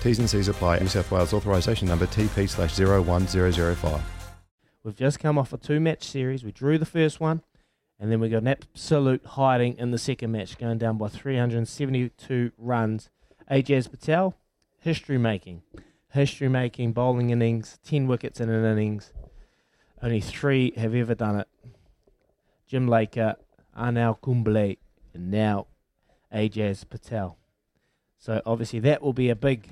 T's and C's apply. New South Wales authorisation number TP slash 01005. We've just come off a two match series. We drew the first one, and then we got an absolute hiding in the second match, going down by 372 runs. Ajaz Patel, history making. History making bowling innings, 10 wickets in an innings. Only three have ever done it. Jim Laker, Anil Kumble, and now Ajaz Patel. So obviously that will be a big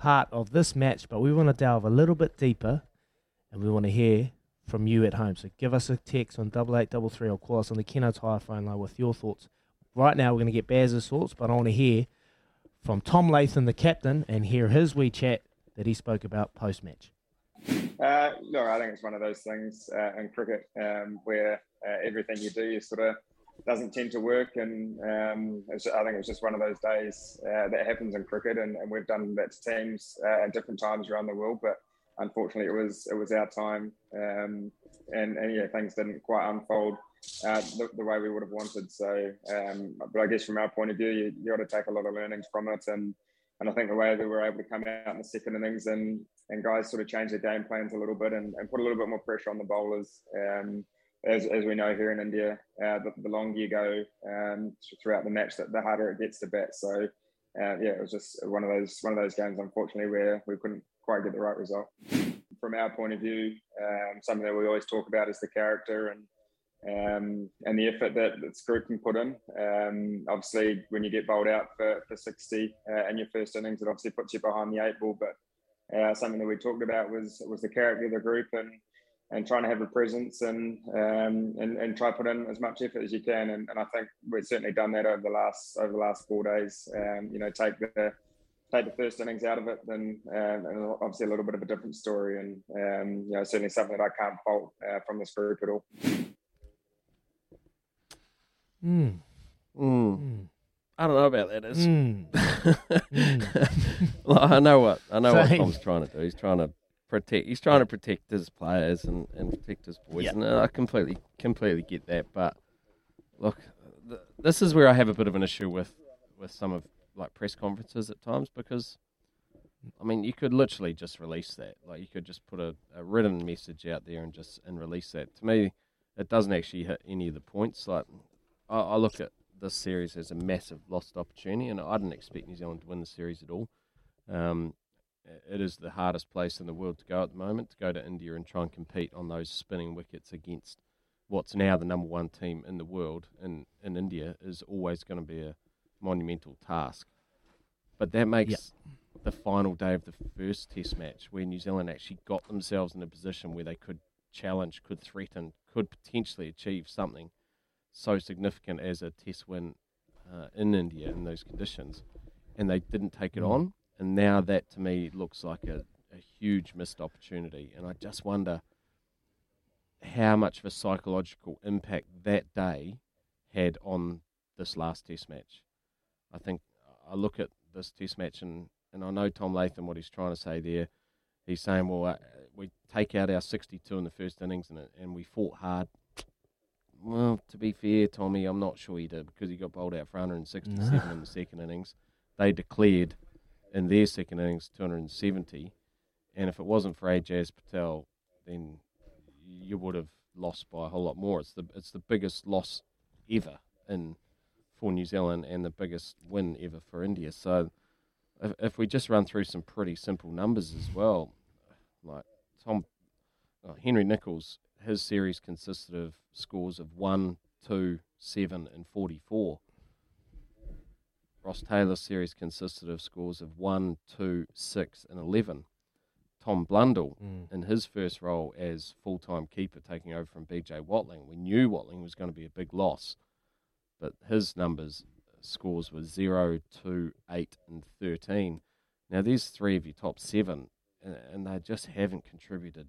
part of this match, but we want to delve a little bit deeper and we want to hear from you at home. So give us a text on double eight double three or call us on the Kennards Hire phone line with your thoughts. Right now we're going to get Baz's thoughts, but I want to hear from Tom Latham, the captain, and hear his wee chat that he spoke about post match. Uh, I think it's one of those things uh, in cricket um, where uh, everything you do, you sort of doesn't tend to work. And um, I think it's just one of those days uh, that happens in cricket, and, and, we've done that to teams uh, at different times around the world. But unfortunately, it was it was our time, um, and, and yeah, things didn't quite unfold uh, the, the, way we would have wanted. So, um, but I guess from our point of view, you, you got to take a lot of learnings from it, and and I think the way that we were able to come out in the second innings and and guys sort of change their game plans a little bit and, and put a little bit more pressure on the bowlers. Um, as, as we know here in India, uh, the, the, longer you go um, throughout the match, the, the harder it gets to bat. So uh, yeah, it was just one of those one of those games, unfortunately, where we couldn't quite get the right result. From our point of view, um, something that we always talk about is the character and um, and the effort that this group can put in. Um, obviously, when you get bowled out for, for 60 uh, in your first innings, it obviously puts you behind the eight ball. But uh, something that we talked about was was the character of the group and and trying to have a presence and um, and, and try put in as much effort as you can. And, and I think we've certainly done that over the last over the last four days. Um, you know, take the take the first innings out of it, then um, and obviously a little bit of a different story. And um, you know, certainly something that I can't fault uh, from this group at all. Mm. Mm. I don't know about that. Is mm. well, I know what I know Same. what Tom's trying to do. He's trying to protect. He's trying to protect his players and, and protect his boys, yep. and I completely completely get that. But look, th- this is where I have a bit of an issue with with some of like press conferences at times because. I mean, you could literally just release that. Like, you could just put a, a written message out there and just and release that. To me, it doesn't actually hit any of the points. Like, I, I look at this series as a massive lost opportunity, and I didn't expect New Zealand to win the series at all. Um, it is the hardest place in the world to go at the moment to go to India and try and compete on those spinning wickets against what's now the number one team in the world in, in India is always going to be a monumental task. But that makes yep. the final day of the first test match where New Zealand actually got themselves in a position where they could challenge, could threaten, could potentially achieve something so significant as a test win uh, in India in those conditions. And they didn't take it mm. on and now that to me looks like a, a huge missed opportunity. And I just wonder how much of a psychological impact that day had on this last test match. I think I look at this test match and, and I know Tom Latham, what he's trying to say there. He's saying, well, uh, we take out our 62 in the first innings and and we fought hard. Well, to be fair, Tommy, I'm not sure he did because he got bowled out for 167 in the second innings. They declared in their second innings 270, and if it wasn't for Ajaz Patel, then you would have lost by a whole lot more. It's the it's the biggest loss ever in for New Zealand and the biggest win ever for India. So if, if we just run through some pretty simple numbers as well, like Tom uh, Henry Nicholls, his series consisted of scores of one, two, seven, and forty-four. Ross Taylor's series consisted of scores of one, two, six, and eleven. Tom Blundell mm. in his first role as full time keeper, taking over from BJ Watling. We knew Watling was going to be a big loss, but his numbers scores were 0, 2, 8, and 13. Now, these three of your top seven, and they just haven't contributed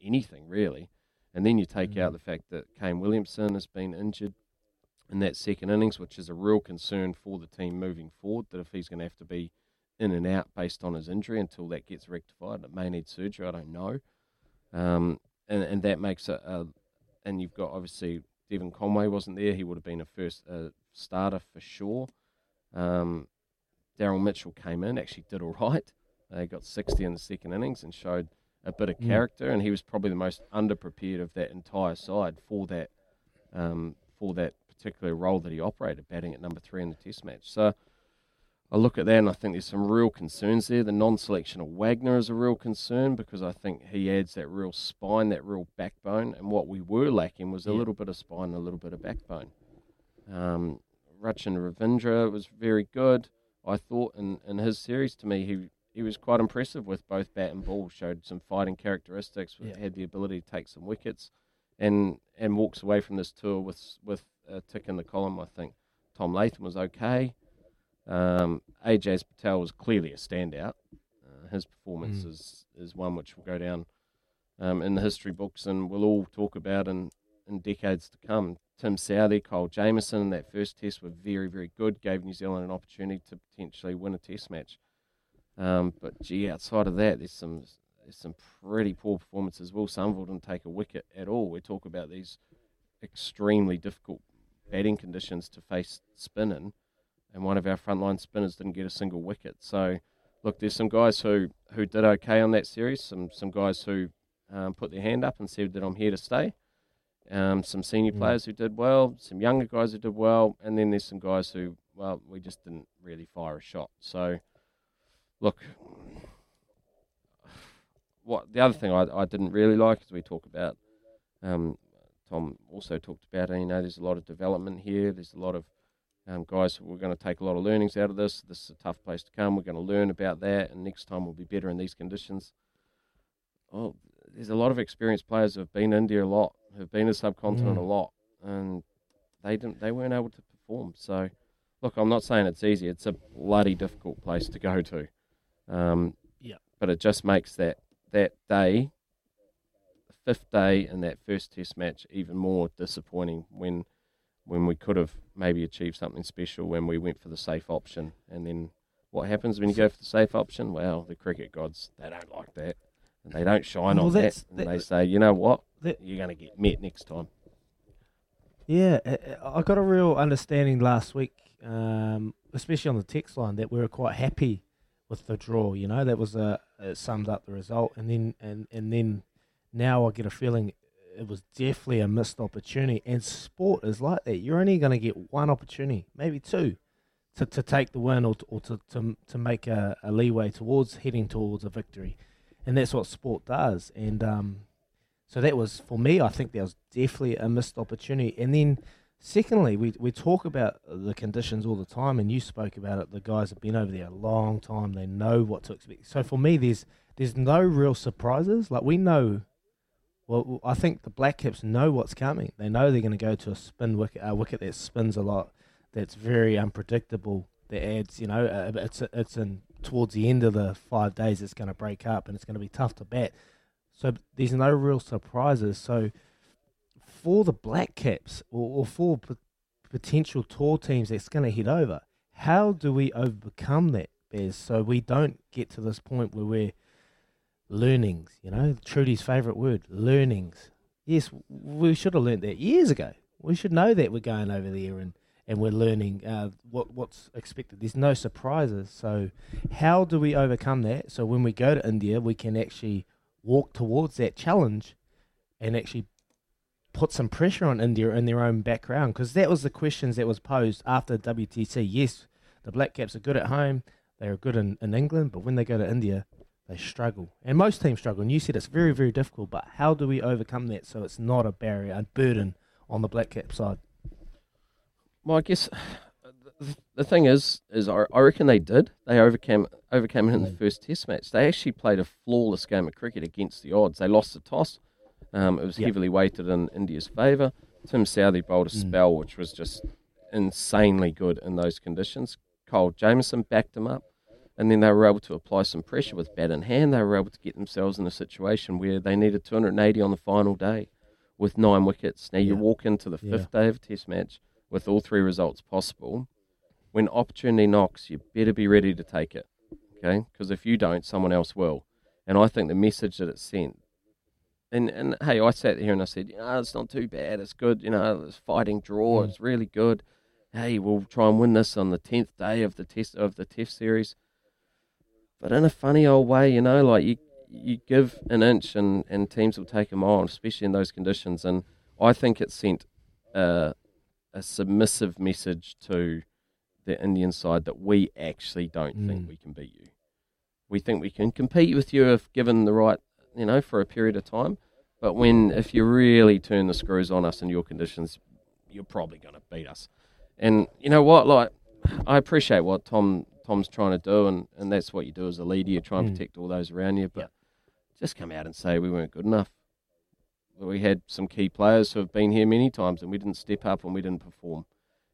anything really. And then you take mm. out the fact that Kane Williamson has been injured in that second innings, which is a real concern for the team moving forward. That if he's going to have to be in and out based on his injury until that gets rectified, it may need surgery. I don't know. Um, and and that makes it. A, and you've got obviously Devon Conway wasn't there. He would have been a first uh, starter for sure. Um, Daryl Mitchell came in, actually did all right. They got 60 in the second innings and showed a bit of mm. character, and he was probably the most underprepared of that entire side for that um, for that particular role that he operated, batting at number three in the Test match. So I look at that and I think there's some real concerns there. The non-selection of Wagner is a real concern because I think he adds that real spine, that real backbone, and what we were lacking was a little bit of spine, and a little bit of backbone. Um, Rachin Ravindra was very good. I thought in, in his series to me he he was quite impressive with both bat and ball. Showed some fighting characteristics. Yeah. Had the ability to take some wickets, and and walks away from this tour with with a tick in the column. I think Tom Latham was okay. Um, Ajaz Patel was clearly a standout. Uh, his performance mm. is is one which will go down um, in the history books, and we'll all talk about in in decades to come. Tim Southee, Kyle Jamieson in that first test were very, very good, gave New Zealand an opportunity to potentially win a test match. Um, but gee, outside of that, there's some there's some pretty poor performances. Will Somerville didn't take a wicket at all. We talk about these extremely difficult batting conditions to face spin in, and one of our frontline spinners didn't get a single wicket. So, look, there's some guys who, who did okay on that series, some some guys who um, put their hand up and said that I'm here to stay. Um, some senior mm. players who did well, some younger guys who did well, and then there's some guys who, well, we just didn't really fire a shot. So, look, what the other thing I, I didn't really like is we talk about. Um, Tom also talked about, you know, there's a lot of development here. There's a lot of um, guys. We're going to take a lot of learnings out of this. This is a tough place to come. We're going to learn about that, and next time we'll be better in these conditions. Oh, there's a lot of experienced players who have been India a lot have been a subcontinent mm. a lot, and they didn't. They weren't able to perform. So, look, I'm not saying it's easy. It's a bloody difficult place to go to. Um, yeah. But it just makes that that day, the fifth day in that first Test match, even more disappointing when when we could have maybe achieved something special when we went for the safe option, and then what happens when you go for the safe option? Well, the cricket gods they don't like that, and they don't shine well, on that, and that, they say, you know what, that, you're going to get met next time. Yeah, I got a real understanding last week, um, especially on the text line, that we were quite happy with the draw. You know, that was a it summed up the result, and then and and then now I get a feeling it was definitely a missed opportunity. And sport is like that. You're only going to get one opportunity, maybe two, to, to take the win or to, or to, to, to make a, a leeway towards heading towards a victory. And that's what sport does. And um, so that was for me. I think that was definitely a missed opportunity. And then, secondly, we we talk about the conditions all the time, and you spoke about it. The guys have been over there a long time; they know what to expect. So for me, there's there's no real surprises. Like we know. Well, I think the Black Caps know what's coming. They know they're going to go to a spin wicket, a wicket that spins a lot, that's very unpredictable. That adds, you know, it's it's in towards the end of the five days, it's going to break up, and it's going to be tough to bat. So there's no real surprises. So for the Black Caps or, or for p- potential tour teams that's going to head over, how do we overcome that, Baz, so we don't get to this point where we're learnings. You know, Trudy's favourite word, learnings. Yes, we should have learnt that years ago. We should know that we're going over there and, and we're learning uh, what what's expected. There's no surprises. So, how do we overcome that? So when we go to India, we can actually walk towards that challenge and actually put some pressure on India in their own background because that was the questions that was posed after WTC. Yes, the Black Caps are good at home, they are good in, in England, but when they go to India, they struggle. And most teams struggle. And you said it's very, very difficult, but how do we overcome that so it's not a barrier, a burden on the Black Cap side? Well, I guess the thing is, is I reckon they did. They overcame overcame it in the mm. first Test match. They actually played a flawless game of cricket against the odds. They lost the toss um, it was yep. heavily weighted in India's favour. Tim Southee bowled a mm. spell which was just insanely good in those conditions. Kyle Jamieson backed him up, and then they were able to apply some pressure with bat in hand. They were able to get themselves in a situation where they needed 280 on the final day with nine wickets. Now, you walk into the fifth yeah. day of a test match with all three results possible. When opportunity knocks, you better be ready to take it, okay? Because if you don't, someone else will. And I think the message that it sent and and hey, I sat here and I said, you know, it's not too bad. It's good. You know, it's fighting draw. Mm. It's really good. Hey, we'll try and win this on the tenth day of the test of the test series. But in a funny old way, you know, like you you give an inch and, and teams will take a mile, especially in those conditions. And I think it sent a, a submissive message to the Indian side that we actually don't mm. think we can beat you. We think we can compete with you if given the right you know, for a period of time. But when if you really turn the screws on us in your conditions, you're probably going to beat us. And you know what? Like, I appreciate what Tom Tom's trying to do, and, and that's what you do as a leader. You try and mm. protect all those around you, but just come out and say we weren't good enough. We had some key players who have been here many times, and we didn't step up and we didn't perform,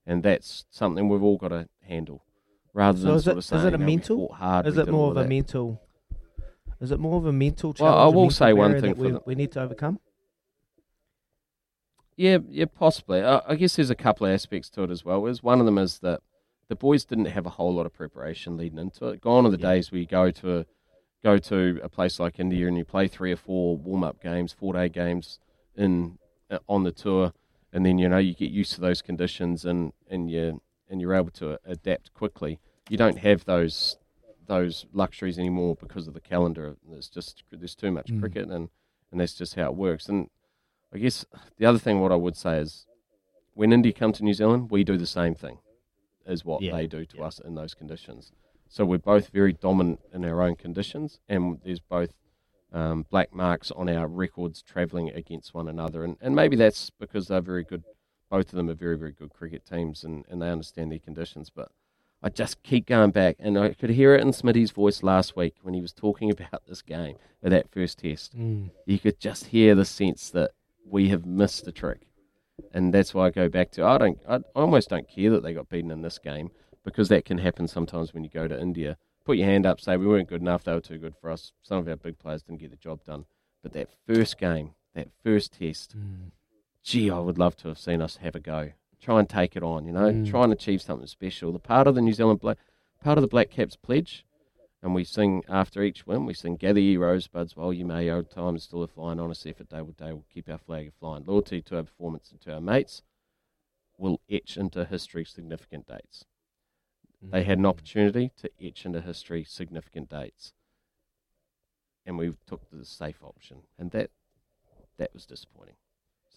and that's something we've all got to handle. Rather so than sort it, of saying, is it a mental? Hard, is it more of a that. mental is it more of a mental challenge? Well, I will say one thing we, we, need to overcome. Yeah, yeah, possibly. I, I guess there's a couple of aspects to it as well. Is one of them is that the boys didn't have a whole lot of preparation leading into it. Gone are the yeah. days where you go to a, go to a place like India and you play three or four warm up games, four day games in uh, on the tour, and then you know you get used to those conditions and and you and you're able to adapt quickly. You don't have those those luxuries anymore because of the calendar. There's just there's too much mm. cricket, and and that's just how it works. And I guess the other thing, what I would say is, when India come to New Zealand, we do the same thing as what yeah. they do to yeah. us in those conditions. So we're both very dominant in our own conditions, and there's both um, black marks on our records travelling against one another. And, and maybe that's because they're very good, both of them are very, very good cricket teams and, and they understand their conditions. But I just keep going back, and I could hear it in Smitty's voice last week when he was talking about this game, or that first test. Mm. You could just hear the sense that we have missed the trick, and that's why I go back to I don't, I almost don't care that they got beaten in this game because that can happen sometimes when you go to India. Put your hand up, say we weren't good enough, they were too good for us. Some of our big players didn't get the job done, but that first game, that first test, mm. gee, I would love to have seen us have a go try and take it on, you know, mm. try and achieve something special. The part of the New Zealand Black, part of the Black Caps pledge, and we sing after each win, we sing Gather ye rosebuds while you may, old time is still a flying, honest effort day with day will keep our flag flying. Loyalty to our performance and to our mates will etch into history significant dates. Mm. They had an mm. opportunity to etch into history significant dates. And we took the safe option. And that that was disappointing.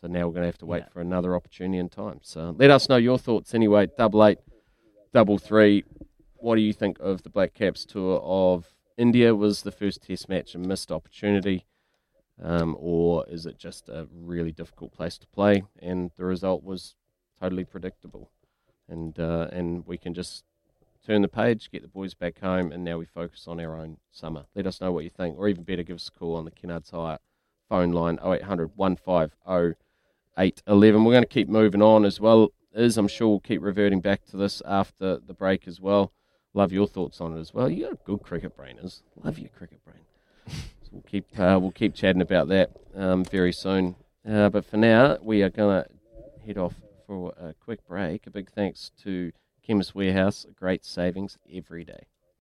So now we're going to have to wait yeah. for another opportunity in time. So let us know your thoughts anyway. Double eight, double three. What do you think of the Black Caps tour of India? Was the first Test match a missed opportunity, um, or is it just a really difficult place to play? And the result was totally predictable, and uh, and we can just turn the page, get the boys back home, and now we focus on our own summer. Let us know what you think, or even better, give us a call on the Kennards Hire phone line 0800 150 eight eleven. We're going to keep moving on as well. Is I'm sure we'll keep reverting back to this after the break as well. Love your thoughts on it as well. You got a good cricket brain, is love your cricket brain. so we'll keep uh, we'll keep chatting about that um, very soon. Uh, but for now, we are going to head off for a quick break. A big thanks to Chemist Warehouse. Great savings every day.